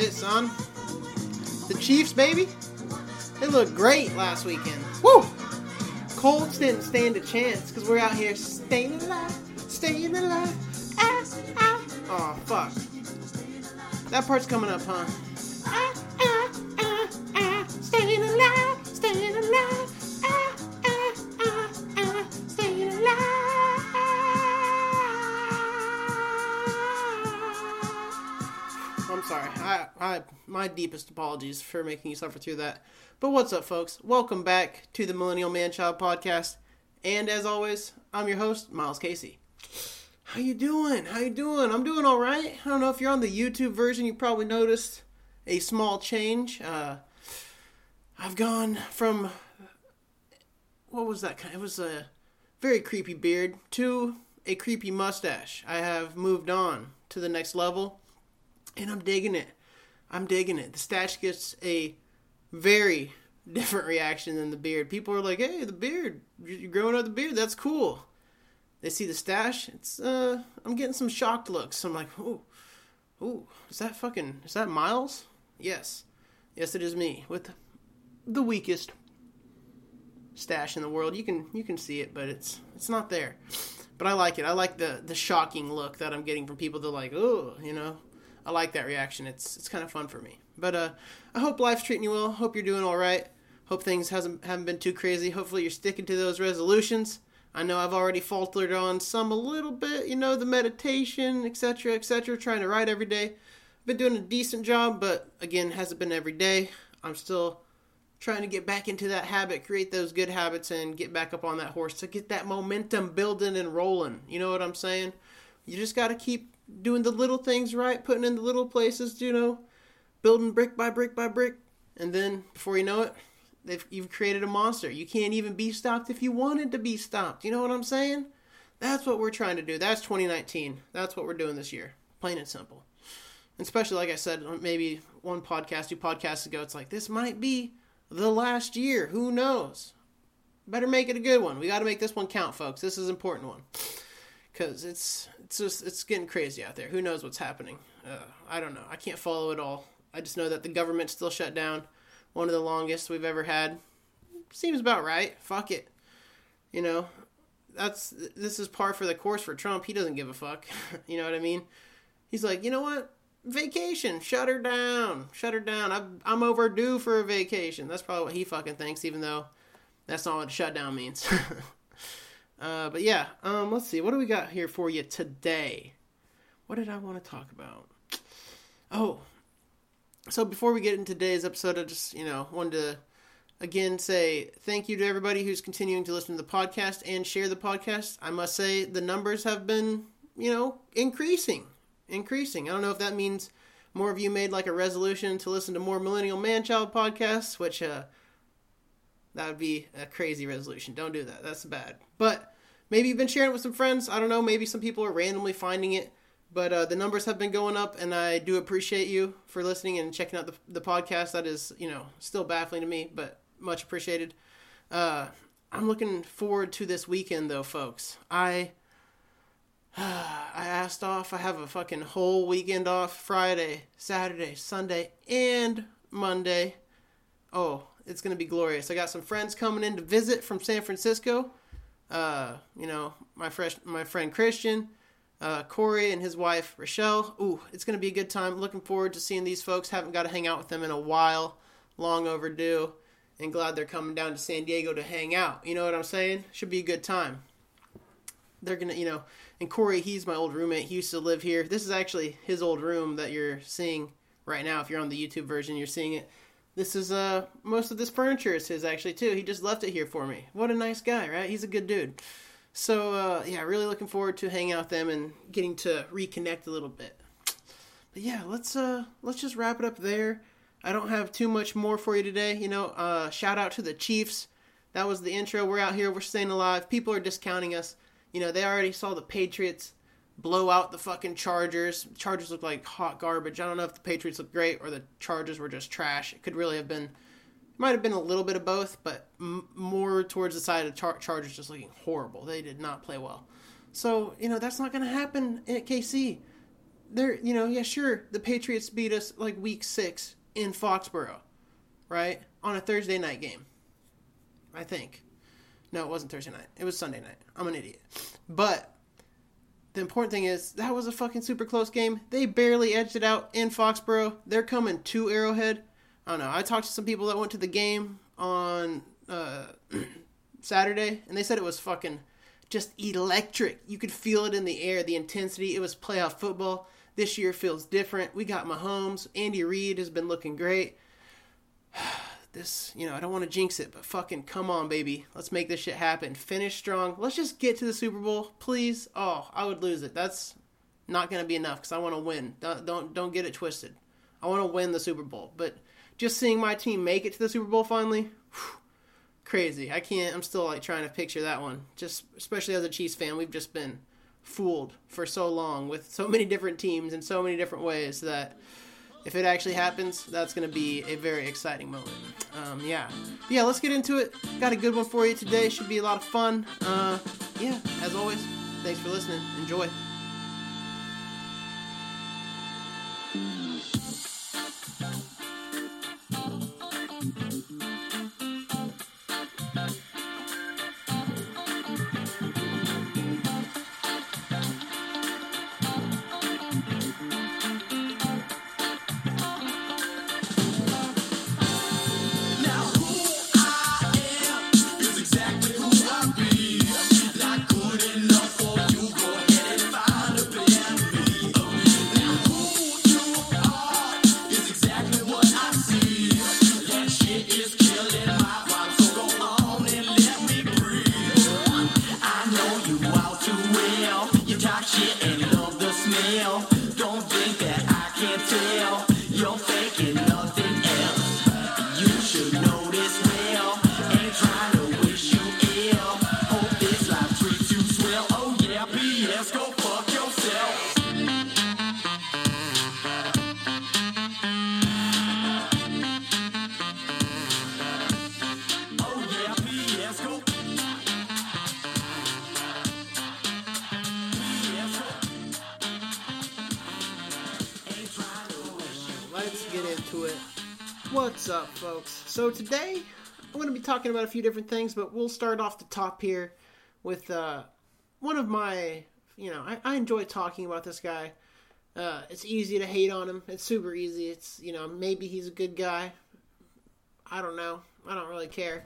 shit, son. The Chiefs, baby. They looked great last weekend. Woo! Colts didn't stand a chance because we're out here staying alive, staying alive. Ah, ah. Oh, fuck. That part's coming up, huh? Deepest apologies for making you suffer through that. But what's up, folks? Welcome back to the Millennial Man Child Podcast. And as always, I'm your host, Miles Casey. How you doing? How you doing? I'm doing all right. I don't know if you're on the YouTube version, you probably noticed a small change. Uh, I've gone from what was that kind? It was a very creepy beard to a creepy mustache. I have moved on to the next level, and I'm digging it. I'm digging it. The stash gets a very different reaction than the beard. People are like, "Hey, the beard! You're growing out the beard. That's cool." They see the stash. It's uh, I'm getting some shocked looks. I'm like, "Ooh, ooh, is that fucking? Is that Miles?" Yes, yes, it is me with the weakest stash in the world. You can you can see it, but it's it's not there. But I like it. I like the the shocking look that I'm getting from people. They're like, "Oh, you know." I like that reaction. It's it's kind of fun for me. But uh, I hope life's treating you well. Hope you're doing all right. Hope things hasn't haven't been too crazy. Hopefully you're sticking to those resolutions. I know I've already faltered on some a little bit. You know the meditation, etc., etc. Trying to write every day. I've been doing a decent job, but again, hasn't been every day. I'm still trying to get back into that habit, create those good habits, and get back up on that horse to get that momentum building and rolling. You know what I'm saying? You just got to keep doing the little things right, putting in the little places, you know, building brick by brick by brick, and then before you know it, you've created a monster. You can't even be stopped if you wanted to be stopped. You know what I'm saying? That's what we're trying to do. That's 2019. That's what we're doing this year. Plain and simple. Especially like I said, maybe one podcast, two podcasts ago, it's like this might be the last year. Who knows? Better make it a good one. We got to make this one count, folks. This is an important one because it's it's just it's getting crazy out there. Who knows what's happening? Uh, I don't know. I can't follow it all. I just know that the government's still shut down. One of the longest we've ever had. Seems about right. Fuck it. You know, that's this is par for the course for Trump. He doesn't give a fuck. you know what I mean? He's like, you know what? Vacation. Shut her down. Shut her down. I'm I'm overdue for a vacation. That's probably what he fucking thinks, even though that's not what shutdown means. Uh, but yeah, um, let's see. What do we got here for you today? What did I want to talk about? Oh, so before we get into today's episode, I just you know wanted to again say thank you to everybody who's continuing to listen to the podcast and share the podcast. I must say the numbers have been you know increasing, increasing. I don't know if that means more of you made like a resolution to listen to more Millennial Man Child podcasts, which uh, that would be a crazy resolution. Don't do that. That's bad. But maybe you've been sharing it with some friends. I don't know. Maybe some people are randomly finding it. But uh, the numbers have been going up, and I do appreciate you for listening and checking out the, the podcast. That is, you know, still baffling to me, but much appreciated. Uh, I'm looking forward to this weekend, though, folks. I I asked off. I have a fucking whole weekend off Friday, Saturday, Sunday, and Monday. Oh, it's going to be glorious. I got some friends coming in to visit from San Francisco. Uh, you know, my fresh, my friend Christian, uh, Corey and his wife Rochelle. Ooh, it's going to be a good time. Looking forward to seeing these folks. Haven't got to hang out with them in a while. Long overdue. And glad they're coming down to San Diego to hang out. You know what I'm saying? Should be a good time. They're going to, you know, and Corey, he's my old roommate. He used to live here. This is actually his old room that you're seeing right now. If you're on the YouTube version, you're seeing it. This is uh most of this furniture is his actually too. He just left it here for me. What a nice guy, right? He's a good dude. So uh, yeah, really looking forward to hanging out with them and getting to reconnect a little bit. But yeah, let's uh let's just wrap it up there. I don't have too much more for you today. You know, uh, shout out to the Chiefs. That was the intro. We're out here. We're staying alive. People are discounting us. You know, they already saw the Patriots blow out the fucking Chargers. Chargers look like hot garbage. I don't know if the Patriots look great or the Chargers were just trash. It could really have been, it might have been a little bit of both, but m- more towards the side of Char- Chargers just looking horrible. They did not play well. So, you know, that's not going to happen at KC. they're you know yeah sure the Patriots beat us like week six in Foxborough, right on a Thursday night game. I think. No, it wasn't Thursday night. It was Sunday night. I'm an idiot. But the important thing is that was a fucking super close game. They barely edged it out in Foxborough. They're coming to Arrowhead. I don't know. I talked to some people that went to the game on uh, Saturday, and they said it was fucking just electric. You could feel it in the air, the intensity. It was playoff football. This year feels different. We got Mahomes. Andy Reid has been looking great. this, you know, I don't want to jinx it, but fucking come on, baby. Let's make this shit happen. Finish strong. Let's just get to the Super Bowl, please. Oh, I would lose it. That's not going to be enough because I want to win. Don't, don't don't get it twisted. I want to win the Super Bowl, but just seeing my team make it to the Super Bowl finally, whew, crazy. I can't. I'm still like trying to picture that one. Just especially as a Chiefs fan, we've just been fooled for so long with so many different teams in so many different ways that if it actually happens, that's going to be a very exciting moment. Um, yeah. But yeah, let's get into it. Got a good one for you today. Should be a lot of fun. Uh, yeah, as always, thanks for listening. Enjoy. What's up, folks? So today I'm going to be talking about a few different things, but we'll start off the top here with uh, one of my, you know, I, I enjoy talking about this guy. Uh, it's easy to hate on him. It's super easy. It's you know maybe he's a good guy. I don't know. I don't really care.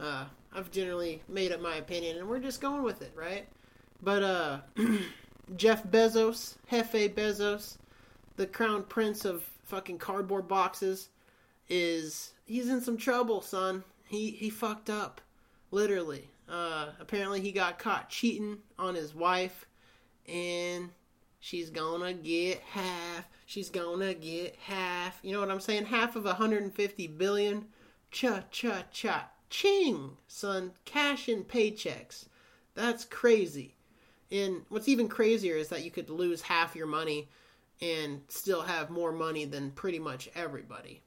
Uh, I've generally made up my opinion, and we're just going with it, right? But uh, Jeff Bezos, Jefe Bezos, the crown prince of fucking cardboard boxes is he's in some trouble, son. He he fucked up, literally. Uh, apparently, he got caught cheating on his wife, and she's gonna get half. She's gonna get half. You know what I'm saying? Half of 150 billion. Cha cha cha. Ching, son. Cash in paychecks. That's crazy. And what's even crazier is that you could lose half your money and still have more money than pretty much everybody.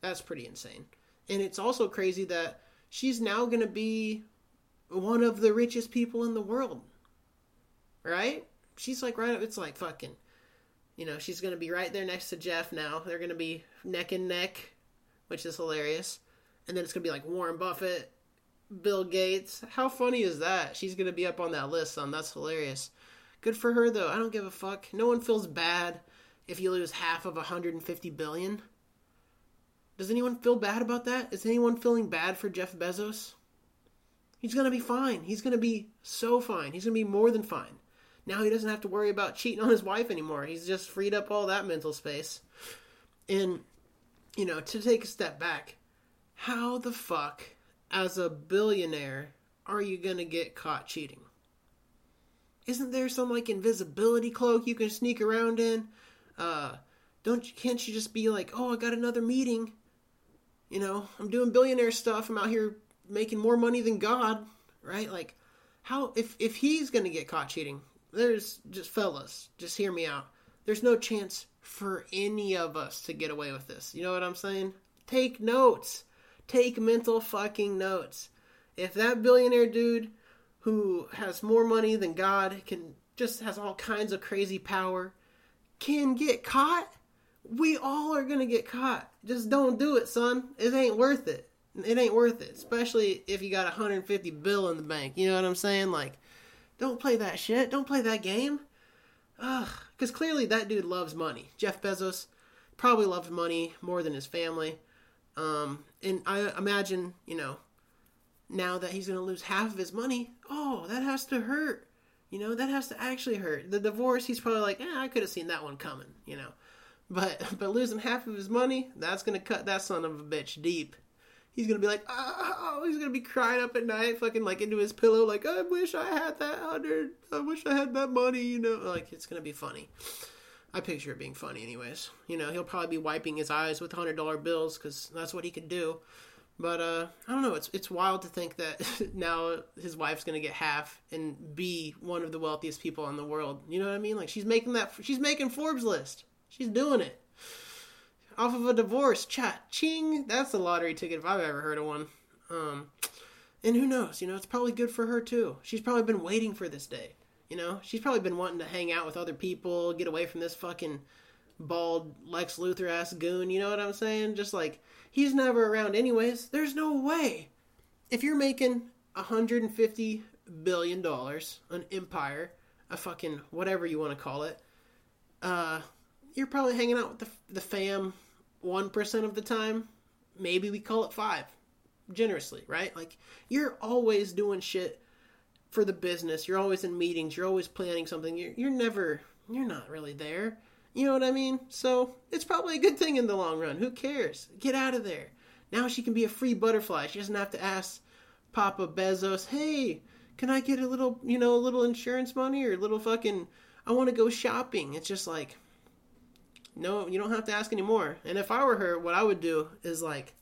That's pretty insane. And it's also crazy that she's now going to be one of the richest people in the world. Right? She's like right up, it's like fucking, you know, she's going to be right there next to Jeff now. They're going to be neck and neck, which is hilarious. And then it's going to be like Warren Buffett, Bill Gates. How funny is that? She's going to be up on that list, son. That's hilarious. Good for her, though. I don't give a fuck. No one feels bad if you lose half of 150 billion. Does anyone feel bad about that? Is anyone feeling bad for Jeff Bezos? He's going to be fine. He's going to be so fine. He's going to be more than fine. Now he doesn't have to worry about cheating on his wife anymore. He's just freed up all that mental space. And, you know, to take a step back, how the fuck, as a billionaire, are you going to get caught cheating? Isn't there some, like, invisibility cloak you can sneak around in? Uh, don't can't you just be like, oh, I got another meeting you know, I'm doing billionaire stuff. I'm out here making more money than God, right? Like, how if if he's gonna get caught cheating? There's just fellas, just hear me out. There's no chance for any of us to get away with this. You know what I'm saying? Take notes. Take mental fucking notes. If that billionaire dude who has more money than God can just has all kinds of crazy power can get caught, we all are gonna get caught. Just don't do it, son. It ain't worth it. It ain't worth it, especially if you got 150 bill in the bank. You know what I'm saying? Like, don't play that shit. Don't play that game. Ugh, because clearly that dude loves money. Jeff Bezos probably loves money more than his family. Um, and I imagine, you know, now that he's going to lose half of his money, oh, that has to hurt. You know, that has to actually hurt. The divorce, he's probably like, eh, I could have seen that one coming, you know. But but losing half of his money, that's to cut that son of a bitch deep. He's to be like, oh, he's to be crying up at night, fucking like into his pillow, like, I wish I had that hundred. I wish I had that money, you know. Like, it's to be funny. I picture it being funny, anyways. You know, he'll probably be wiping his eyes with hundred dollar bills because that's what he could do. But uh, I don't know. It's it's wild to think that now his wife's gonna get half and be one of the wealthiest people in the world. You know what I mean? Like she's making that. She's making Forbes list. She's doing it off of a divorce. Cha ching. That's a lottery ticket if I've ever heard of one. Um, and who knows? You know, it's probably good for her too. She's probably been waiting for this day. You know, she's probably been wanting to hang out with other people, get away from this fucking bald Lex Luthor ass goon. You know what I'm saying? Just like he's never around anyways. There's no way. If you're making 150 billion dollars, an empire, a fucking whatever you want to call it, uh, you're probably hanging out with the the fam one percent of the time. Maybe we call it five, generously, right? Like you're always doing shit for the business. You're always in meetings. You're always planning something. You're you're never you're not really there. You know what I mean? So it's probably a good thing in the long run. Who cares? Get out of there. Now she can be a free butterfly. She doesn't have to ask Papa Bezos, hey, can I get a little, you know, a little insurance money or a little fucking, I want to go shopping. It's just like, no, you don't have to ask anymore. And if I were her, what I would do is like,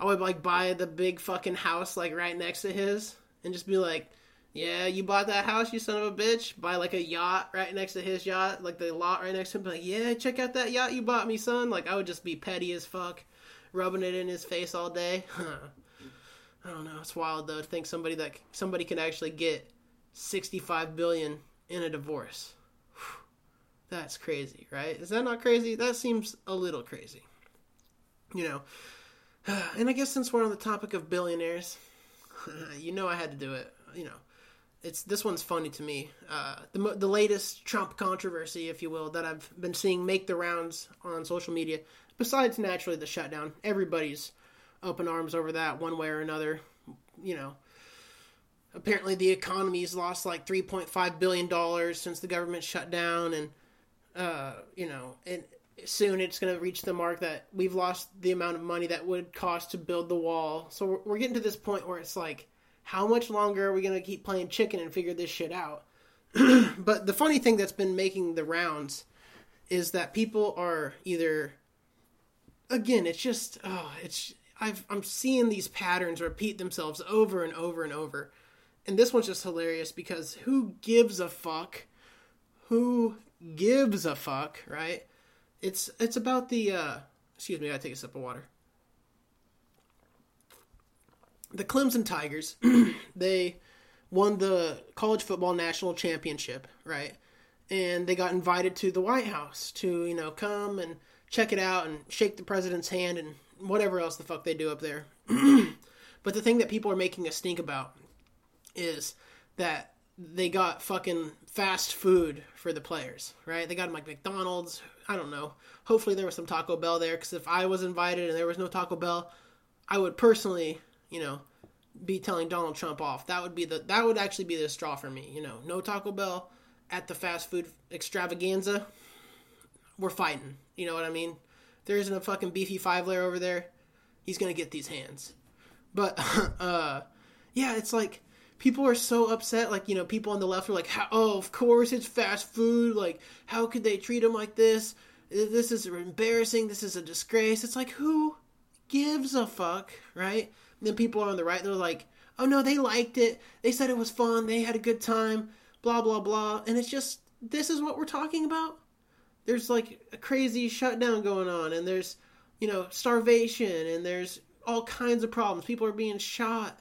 I would like buy the big fucking house like right next to his and just be like, yeah, you bought that house, you son of a bitch. Buy like a yacht right next to his yacht, like the lot right next to him. Be like, yeah, check out that yacht you bought me, son. Like I would just be petty as fuck, rubbing it in his face all day. I don't know. It's wild though to think somebody that somebody can actually get sixty-five billion in a divorce. That's crazy, right? Is that not crazy? That seems a little crazy. You know. And I guess since we're on the topic of billionaires, you know I had to do it. You know, it's this one's funny to me. Uh, the the latest Trump controversy, if you will, that I've been seeing make the rounds on social media. Besides naturally the shutdown, everybody's open arms over that one way or another. You know, apparently the economy's lost like 3.5 billion dollars since the government shut down, and uh, you know, and soon it's going to reach the mark that we've lost the amount of money that would cost to build the wall. So we're, we're getting to this point where it's like how much longer are we going to keep playing chicken and figure this shit out? but the funny thing that's been making the rounds is that people are either again, it's just oh, it's I've I'm seeing these patterns repeat themselves over and over and over. And this one's just hilarious because who gives a fuck? Who gives a fuck, right? It's it's about the uh excuse me, I take a sip of water the Clemson Tigers, they won the college football national championship, right? And they got invited to the White House to, you know, come and check it out and shake the president's hand and whatever else the fuck they do up there. but the thing that people are making a stink about is that they got fucking fast food for the players, right? They got them like McDonald's. I don't know. Hopefully there was some Taco Bell there because if I was invited and there was no Taco Bell, I would personally you know, be telling Donald Trump off. That would be the that would actually be the straw for me. You know, no Taco Bell at the fast food extravaganza. We're fighting. You know what I mean? There isn't a fucking beefy five layer over there. He's gonna get these hands. But uh, yeah, it's like people are so upset. Like you know, people on the left are like, "Oh, of course it's fast food. Like, how could they treat him like this? This is embarrassing. This is a disgrace." It's like who gives a fuck, right? then people on the right, they're like, oh no, they liked it. They said it was fun. They had a good time. Blah, blah, blah. And it's just, this is what we're talking about? There's like a crazy shutdown going on, and there's, you know, starvation, and there's all kinds of problems. People are being shot.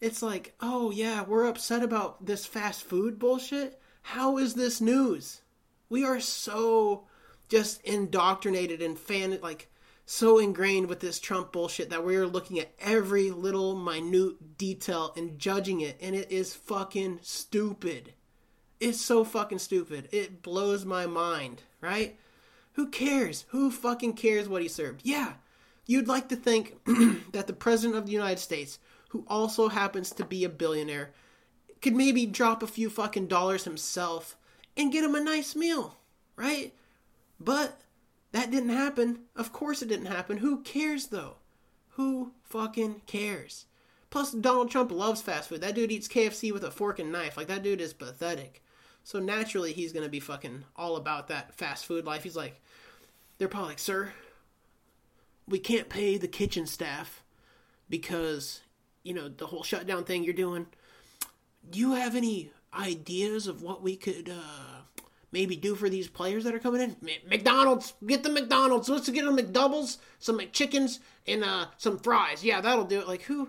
It's like, oh yeah, we're upset about this fast food bullshit. How is this news? We are so just indoctrinated and fan like so ingrained with this Trump bullshit that we're looking at every little minute detail and judging it, and it is fucking stupid. It's so fucking stupid. It blows my mind, right? Who cares? Who fucking cares what he served? Yeah, you'd like to think that the President of the United States, who also happens to be a billionaire, could maybe drop a few fucking dollars himself and get him a nice meal, right? But that didn't happen. Of course it didn't happen. Who cares though? Who fucking cares? Plus, Donald Trump loves fast food. That dude eats KFC with a fork and knife. Like, that dude is pathetic. So, naturally, he's going to be fucking all about that fast food life. He's like, they're probably like, sir, we can't pay the kitchen staff because, you know, the whole shutdown thing you're doing. Do you have any ideas of what we could, uh, maybe do for these players that are coming in? McDonald's, get the McDonald's. Let's get them McDoubles, some McChickens, and uh, some fries. Yeah, that'll do it. Like who?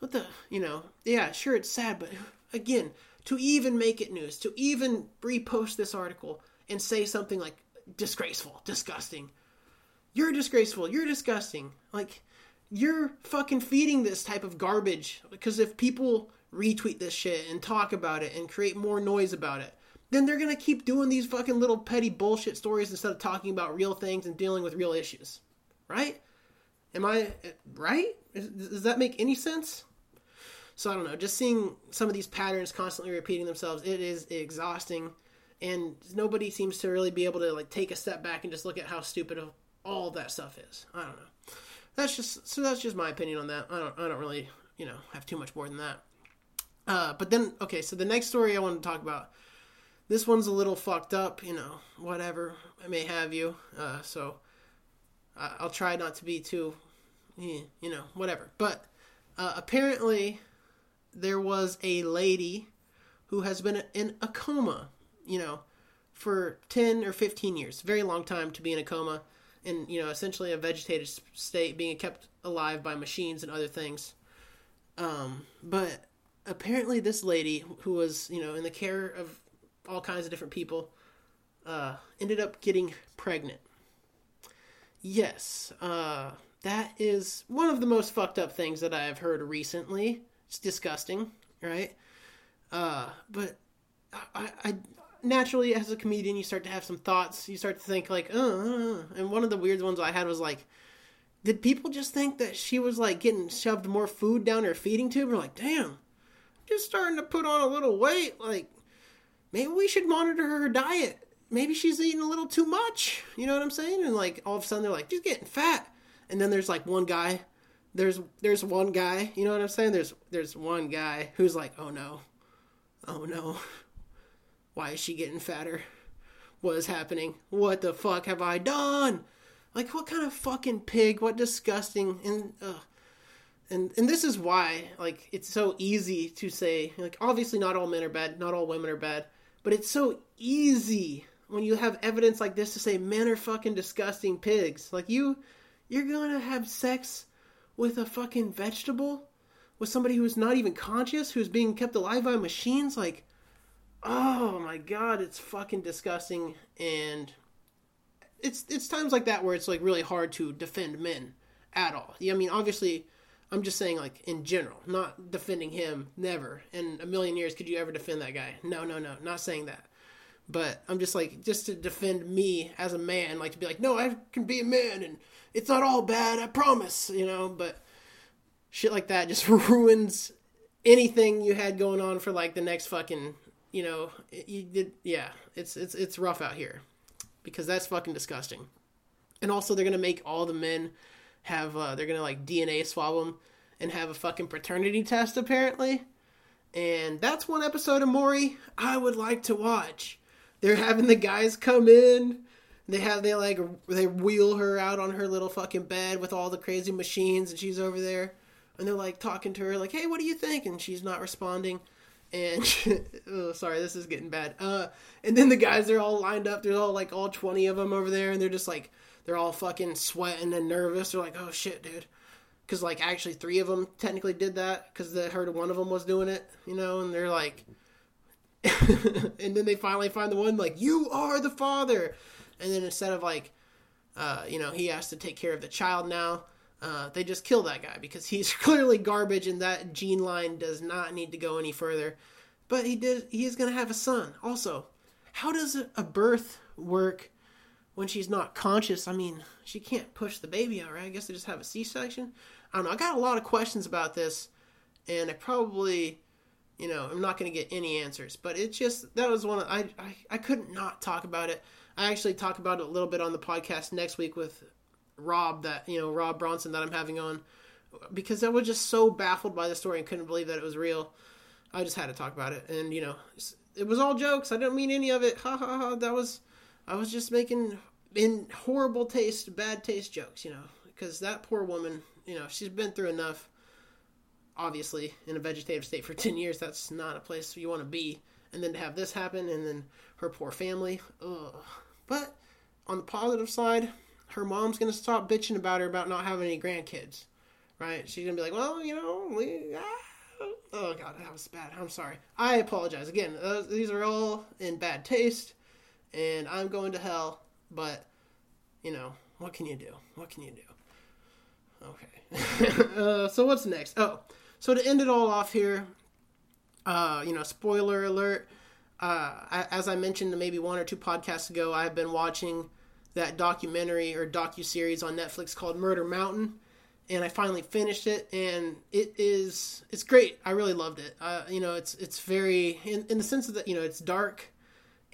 What the? You know? Yeah, sure, it's sad, but again, to even make it news, to even repost this article and say something like disgraceful, disgusting. You're disgraceful. You're disgusting. Like you're fucking feeding this type of garbage because if people retweet this shit and talk about it and create more noise about it then they're gonna keep doing these fucking little petty bullshit stories instead of talking about real things and dealing with real issues, right? Am I right? Does that make any sense? So I don't know. Just seeing some of these patterns constantly repeating themselves, it is exhausting, and nobody seems to really be able to like take a step back and just look at how stupid all that stuff is. I don't know. That's just so. That's just my opinion on that. I don't. I don't really, you know, have too much more than that. Uh, but then, okay. So the next story I want to talk about this one's a little fucked up, you know, whatever I may have you. Uh, so I'll try not to be too, you know, whatever. But uh, apparently, there was a lady who has been in a coma, you know, for 10 or 15 years. Very long time to be in a coma and, you know, essentially a vegetative state, being kept alive by machines and other things. Um, but apparently, this lady who was, you know, in the care of all kinds of different people, uh, ended up getting pregnant. Yes, uh, that is one of the most fucked up things that I have heard recently. It's disgusting, right? Uh, but I, I naturally, as a comedian, you start to have some thoughts. You start to think like, uh, uh, and one of the weird ones I had was like, did people just think that she was like getting shoved more food down her feeding tube? Or like, damn, just starting to put on a little weight. Like, maybe we should monitor her diet. Maybe she's eating a little too much. You know what I'm saying? And like all of a sudden they're like, she's getting fat. And then there's like one guy. There's there's one guy. You know what I'm saying? There's there's one guy who's like, oh no, oh no, why is she getting fatter? What is happening? What the fuck have I done? Like what kind of fucking pig? What disgusting and. And and this is why like it's so easy to say like obviously not all men are bad not all women are bad but it's so easy when you have evidence like this to say men are fucking disgusting pigs. Like you you're to have sex with a fucking vegetable with somebody who's not even conscious, who's being kept alive by machines like oh my god, it's fucking disgusting and it's it's times like that where it's like really hard to defend men at all. Yeah, I mean, obviously I'm just saying, like in general, not defending him. Never in a million years could you ever defend that guy. No, no, no, not saying that. But I'm just like, just to defend me as a man, like to be like, no, I can be a man, and it's not all bad. I promise, you know. But shit like that just ruins anything you had going on for like the next fucking, you know, you did. Yeah, it's it's it's rough out here because that's fucking disgusting. And also, they're gonna make all the men have uh, they're gonna like DNA swab them and have a fucking paternity test apparently. And that's one episode of Maury I would like to watch. They're having the guys come in. They have they like they wheel her out on her little fucking bed with all the crazy machines, and she's over there, and they're like talking to her like, "Hey, what do you think?" And she's not responding. And oh, sorry, this is getting bad. Uh, and then the guys are all lined up. There's all like all twenty of them over there, and they're just like they're all fucking sweating and nervous. They're like, oh shit, dude. Because, like, actually, three of them technically did that because they heard one of them was doing it, you know, and they're like, and then they finally find the one, like, you are the father. And then instead of like, uh, you know, he has to take care of the child now. Uh, they just kill that guy because he's clearly garbage, and that gene line does not need to go any further. But he did. He is going to have a son. Also, how does a birth work when she's not conscious? I mean, she can't push the baby out, right? I guess they just have a C-section. I don't know. I got a lot of questions about this, and I probably, you know, I'm not going to get any answers. But it just that was one of, I, I I couldn't not talk about it. I actually talk about it a little bit on the podcast next week with Rob that you know Rob Bronson that I'm having on because I was just so baffled by the story and couldn't believe that it was real. I just had to talk about it, and you know, it was all jokes. I didn't mean any of it. Ha ha ha. That was I was just making in horrible taste, bad taste jokes. You know, because that poor woman, you know, she's been through enough. Obviously, in a vegetative state for ten years, that's not a place you want to be. And then to have this happen, and then her poor family. Ugh. But on the positive side, her mom's gonna stop bitching about her about not having any grandkids, right? She's gonna be like, well, you know, we, ah. oh god, that was bad. I'm sorry. I apologize again. Those, these are all in bad taste, and I'm going to hell. But you know, what can you do? What can you do? Okay. uh, so what's next? Oh, so to end it all off here, uh, you know, spoiler alert. Uh, as I mentioned maybe one or two podcasts ago, I've been watching that documentary or docu series on Netflix called Murder Mountain, and I finally finished it, and it is it's great. I really loved it. Uh, you know, it's it's very in, in the sense of that you know it's dark,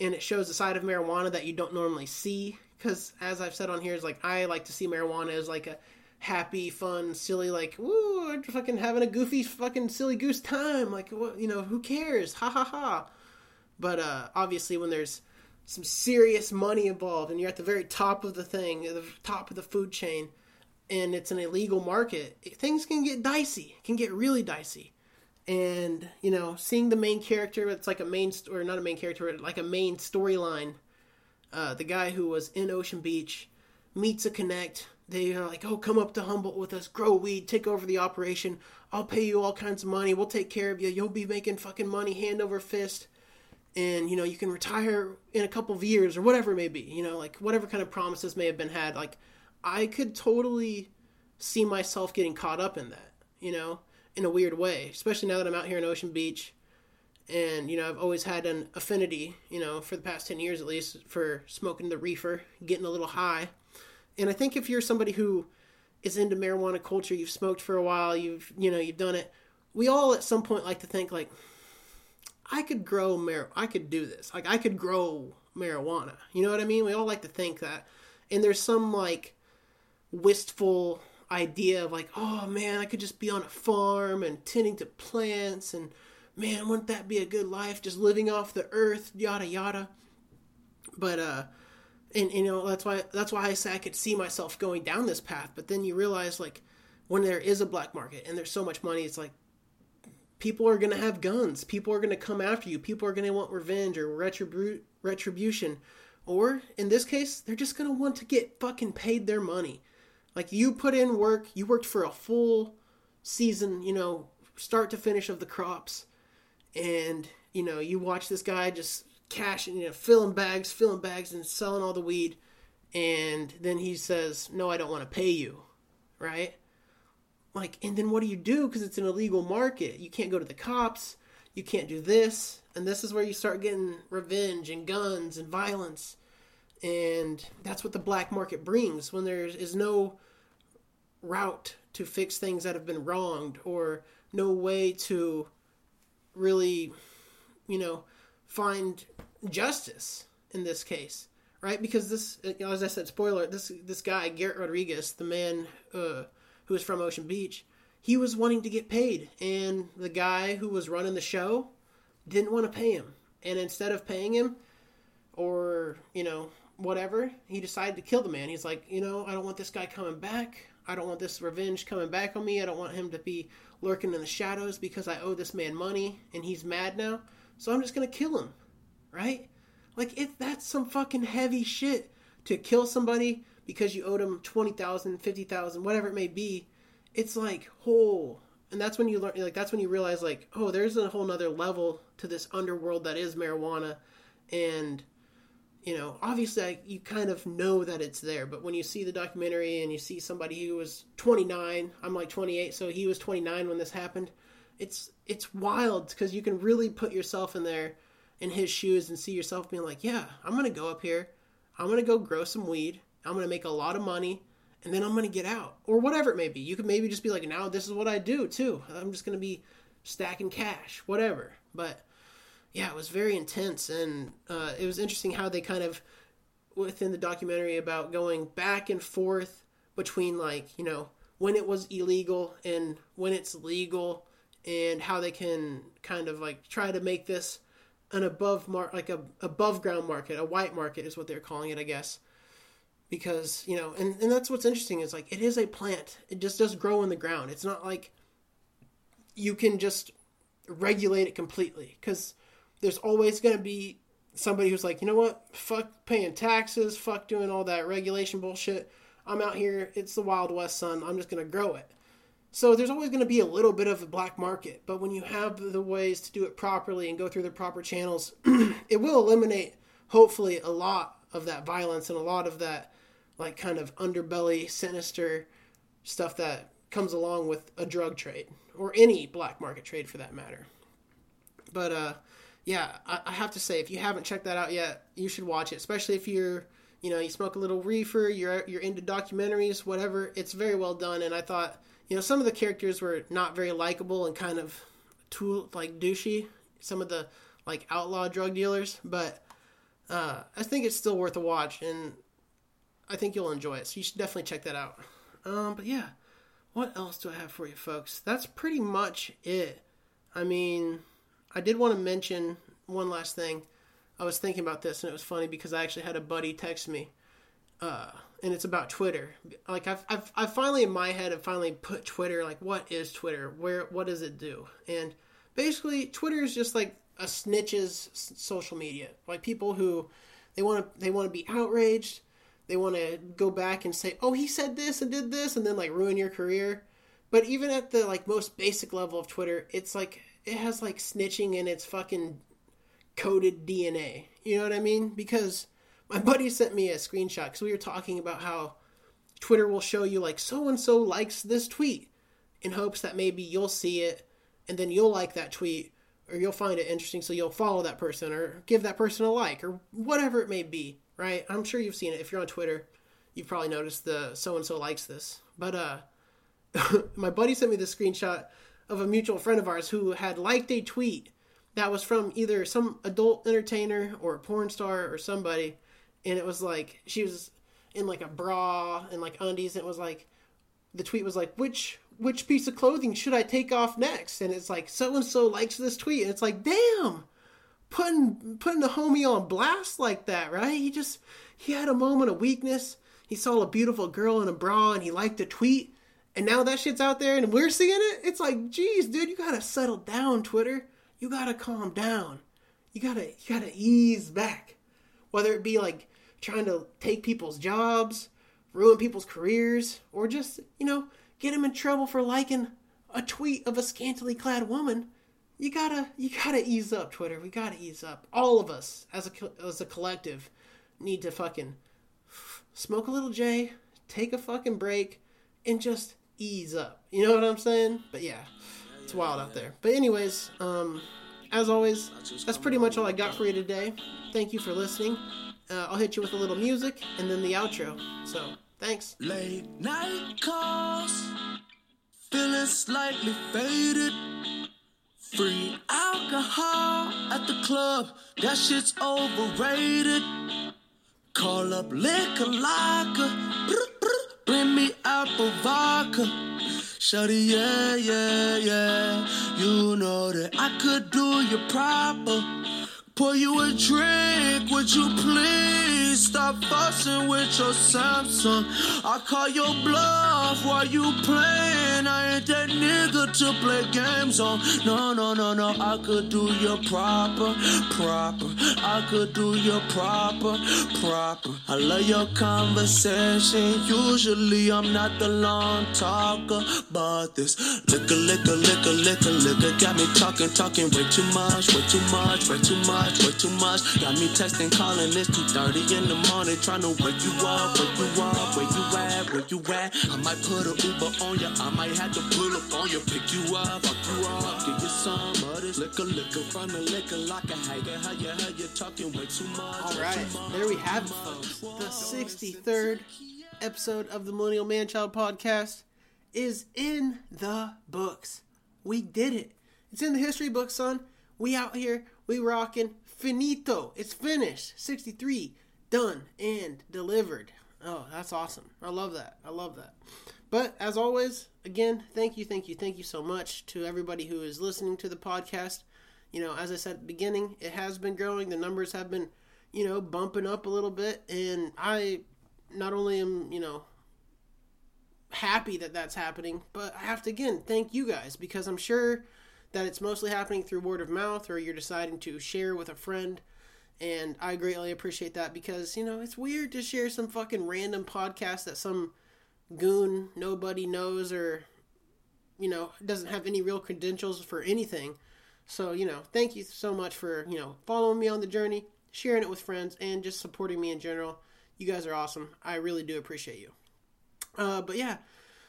and it shows a side of marijuana that you don't normally see. Because as I've said on here, is like I like to see marijuana as like a happy, fun, silly, like woo, I'm fucking having a goofy, fucking silly goose time. Like what, you know, who cares? Ha ha ha. But uh, obviously, when there's some serious money involved and you're at the very top of the thing, the top of the food chain, and it's an illegal market, things can get dicey, can get really dicey. And, you know, seeing the main character, it's like a main, or not a main character, like a main storyline. Uh, the guy who was in Ocean Beach meets a connect. They are like, oh, come up to Humboldt with us, grow weed, take over the operation. I'll pay you all kinds of money. We'll take care of you. You'll be making fucking money hand over fist and you know you can retire in a couple of years or whatever it may be you know like whatever kind of promises may have been had like i could totally see myself getting caught up in that you know in a weird way especially now that i'm out here in ocean beach and you know i've always had an affinity you know for the past 10 years at least for smoking the reefer getting a little high. And i think if you're somebody who is into marijuana culture you've smoked for a while you've you know you've done it we all at some point like to think like I could grow mar I could do this. Like I could grow marijuana. You know what I mean? We all like to think that. And there's some like wistful idea of like, oh man, I could just be on a farm and tending to plants and man, wouldn't that be a good life just living off the earth, yada yada. But uh and you know, that's why that's why I say I could see myself going down this path, but then you realize like when there is a black market and there's so much money, it's like people are going to have guns. People are going to come after you. People are going to want revenge or retribu- retribution. Or in this case, they're just going to want to get fucking paid their money. Like you put in work, you worked for a full season, you know, start to finish of the crops. And, you know, you watch this guy just cashing, you know, filling bags, filling bags and selling all the weed. And then he says, No, I don't want to pay you. Right? Like and then what do you do? Because it's an illegal market. You can't go to the cops. You can't do this. And this is where you start getting revenge and guns and violence. And that's what the black market brings. When there is no route to fix things that have been wronged or no way to really you know find justice in this case right? Because this you know, as i said spoiler this this guy garrett rodriguez the man uh, who was from Ocean Beach, he was wanting to get paid, and the guy who was running the show didn't want to pay him. And instead of paying him, or you know whatever, he decided to kill the man. He's like, you know, I don't want this guy coming back. I don't want this revenge coming back on me. I don't want him to be lurking in the shadows because I owe this man money and he's mad now. So I'm just gonna kill him, right? Like if that's some fucking heavy shit to kill somebody because you owed them 20,000, 50,000, whatever it may be, it's like, whole. And that's when you learn, like, that's when you realize, like, oh, there's a whole nother level to this underworld that is marijuana. And you know, obviously you kind of know that it's there, but when you see the documentary and you see somebody who was 29, I'm like 28, so he was 29 when this happened. It's it's wild because you can really put yourself in there in his shoes and see yourself being like, yeah, I'm gonna go up here, I'm gonna go grow some weed, I'm gonna make a lot of money, and then I'm gonna get out or whatever it may be. You could maybe just be like, now this is what I do too. I'm just gonna be stacking cash, whatever. But yeah, it was very intense, and uh, it was interesting how they kind of within the documentary about going back and forth between like you know when it was illegal and when it's legal, and how they can kind of like try to make this an above mark like a above ground market, a white market is what they're calling it, I guess. Because you know, and, and that's what's interesting is like it is a plant. It just does grow in the ground. It's not like you can just regulate it completely because there's always going to be somebody who's like, you know what, fuck paying taxes, fuck doing all that regulation bullshit. I'm out here, it's the Wild West, son. I'm just going to grow it. So there's always going to be a little bit of a black market, but when you have the ways to do it properly and go through the proper channels, it will eliminate, hopefully, a lot of that violence and a lot of that, like, kind of underbelly, sinister stuff that comes along with a drug trade or any black market trade for that matter. But, uh, yeah, I, I have to say, if you haven't checked that out yet, you should watch it, especially if you're, you know, you smoke a little reefer, you're you're into documentaries, whatever. It's very well done, and I thought, you know, some of the characters were not very likable and kind of too like douchey. Some of the like outlaw drug dealers, but uh, I think it's still worth a watch, and I think you'll enjoy it. So you should definitely check that out. Um, but yeah, what else do I have for you, folks? That's pretty much it. I mean, I did want to mention one last thing. I was thinking about this, and it was funny because I actually had a buddy text me, uh, and it's about Twitter. Like I've, I've, I've finally in my head, have finally put Twitter. Like, what is Twitter? Where, what does it do? And basically, Twitter is just like a snitch's social media. Like people who they want to, they want to be outraged. They want to go back and say, "Oh, he said this and did this," and then like ruin your career. But even at the like most basic level of Twitter, it's like it has like snitching in its fucking coded DNA. You know what I mean? Because my buddy sent me a screenshot because we were talking about how Twitter will show you like so and so likes this tweet in hopes that maybe you'll see it and then you'll like that tweet or you'll find it interesting so you'll follow that person or give that person a like or whatever it may be, right? I'm sure you've seen it. If you're on Twitter, you've probably noticed the so and so likes this. But uh my buddy sent me the screenshot of a mutual friend of ours who had liked a tweet that was from either some adult entertainer or a porn star or somebody and it was like she was in like a bra and like undies and it was like the tweet was like which which piece of clothing should i take off next and it's like so and so likes this tweet and it's like damn putting putting the homie on blast like that right he just he had a moment of weakness he saw a beautiful girl in a bra and he liked a tweet and now that shit's out there and we're seeing it, it's like, geez, dude, you gotta settle down, Twitter. You gotta calm down. You gotta you gotta ease back. Whether it be like trying to take people's jobs, ruin people's careers, or just, you know, get them in trouble for liking a tweet of a scantily clad woman. You gotta you gotta ease up, Twitter. We gotta ease up. All of us as a as a collective need to fucking smoke a little J, take a fucking break, and just ease up. You know what I'm saying? But yeah, it's wild out there. But anyways, um, as always, that's pretty much all I got for you today. Thank you for listening. Uh, I'll hit you with a little music and then the outro. So thanks. Late night calls, feeling slightly faded. Free alcohol at the club, that shit's overrated. Call up liquor locker, bring me apple vodka. Shawty, yeah, yeah, yeah. You know that I could do you proper. Pour you a drink, would you please stop fussing with your Samsung? I call your bluff while you playing. I ain't that nigga to play games on. No, no, no, no, I could do you proper, proper. I could do you proper, proper. I love your conversation. Usually I'm not the long talker, but this liquor, liquor, liquor, liquor, liquor got me talking, talking way too much, way too much, way too much, way too much. Got me texting, calling. It's 2:30 in the morning, trying to wake you up, wake you up, where you at, where you at? I might put a Uber on you, I might have to pull up on you, pick you up, fuck you up, give you some of this liquor, liquor from the liquor like a hater. How you, how you talking way too much? All right, there we have it, folks. The 63rd episode of the Millennial Manchild podcast is in the books. We did it. It's in the history book, son. We out here, we rocking. Finito. It's finished. 63 done and delivered. Oh, that's awesome. I love that. I love that. But as always, again, thank you, thank you, thank you so much to everybody who is listening to the podcast. You know, as I said at the beginning, it has been growing. The numbers have been, you know, bumping up a little bit. And I not only am, you know, happy that that's happening, but I have to, again, thank you guys because I'm sure that it's mostly happening through word of mouth or you're deciding to share with a friend. And I greatly appreciate that because, you know, it's weird to share some fucking random podcast that some goon nobody knows or, you know, doesn't have any real credentials for anything. So, you know, thank you so much for, you know, following me on the journey, sharing it with friends, and just supporting me in general. You guys are awesome. I really do appreciate you. Uh, but yeah,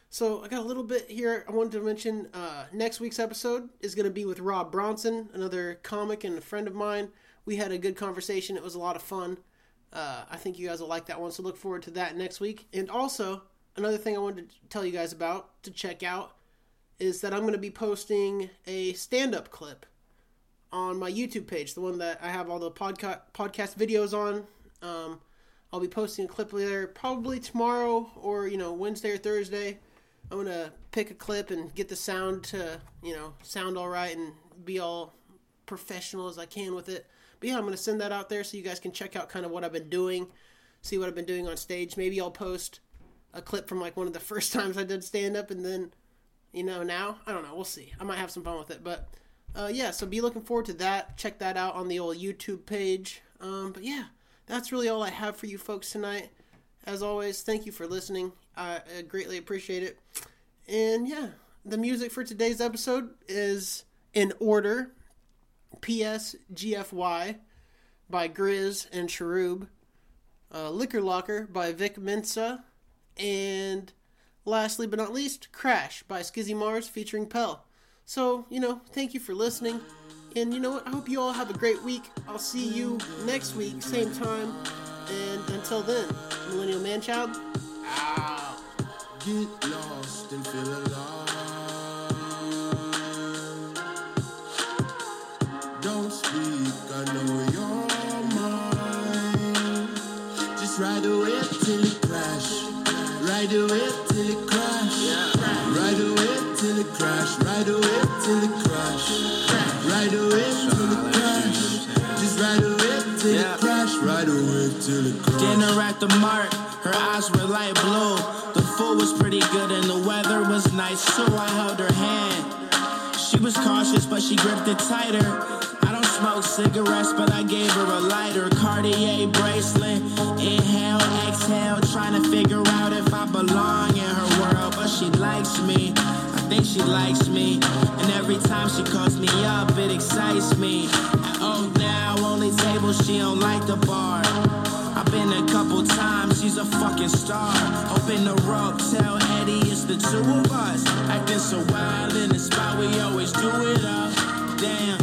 so I got a little bit here. I wanted to mention uh, next week's episode is going to be with Rob Bronson, another comic and a friend of mine. We had a good conversation. It was a lot of fun. Uh, I think you guys will like that one. So look forward to that next week. And also another thing I wanted to tell you guys about to check out is that I'm going to be posting a stand-up clip on my YouTube page, the one that I have all the podcast podcast videos on. Um, I'll be posting a clip there probably tomorrow or you know Wednesday or Thursday. I'm gonna pick a clip and get the sound to you know sound all right and be all professional as I can with it. But yeah, I'm gonna send that out there so you guys can check out kind of what I've been doing, see what I've been doing on stage. Maybe I'll post a clip from like one of the first times I did stand up and then you know now I don't know. We'll see. I might have some fun with it, but uh, yeah. So be looking forward to that. Check that out on the old YouTube page. Um, but yeah, that's really all I have for you folks tonight. As always, thank you for listening. I, I greatly appreciate it. And yeah, the music for today's episode is in order PS GFY by Grizz and Cherub, uh, Liquor Locker by Vic Mensa, and lastly but not least, Crash by Skizzy Mars featuring Pell. So, you know, thank you for listening. And you know what? I hope you all have a great week. I'll see you next week, same time. And until then, Millennial Manchild, out. Get lost and feel alive. Ride the whip till it crash. Ride the whip till it crash. Ride the whip till it crash. Ride the whip till it crash. Just ride the whip till it crash. Ride the whip till it crash. Dinner at the mart, her eyes were light blue. The food was pretty good and the weather was nice, so I held her hand. She was cautious, but she gripped it tighter. Smoke cigarettes, but I gave her a lighter. Cartier bracelet, inhale, exhale, trying to figure out if I belong in her world. But she likes me, I think she likes me. And every time she calls me up, it excites me. At Oak oh, now, only table, she don't like the bar. I've been a couple times, she's a fucking star. Open the rope, tell Eddie it's the two of us. Acting so wild in the spot, we always do it up. Damn,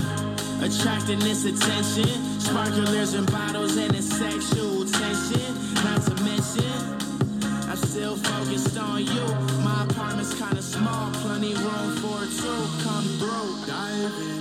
attracting this attention. Sparklers and bottles and it's sexual tension. Not to mention, I'm still focused on you. My apartment's kinda small, plenty room for two. Come through. Dive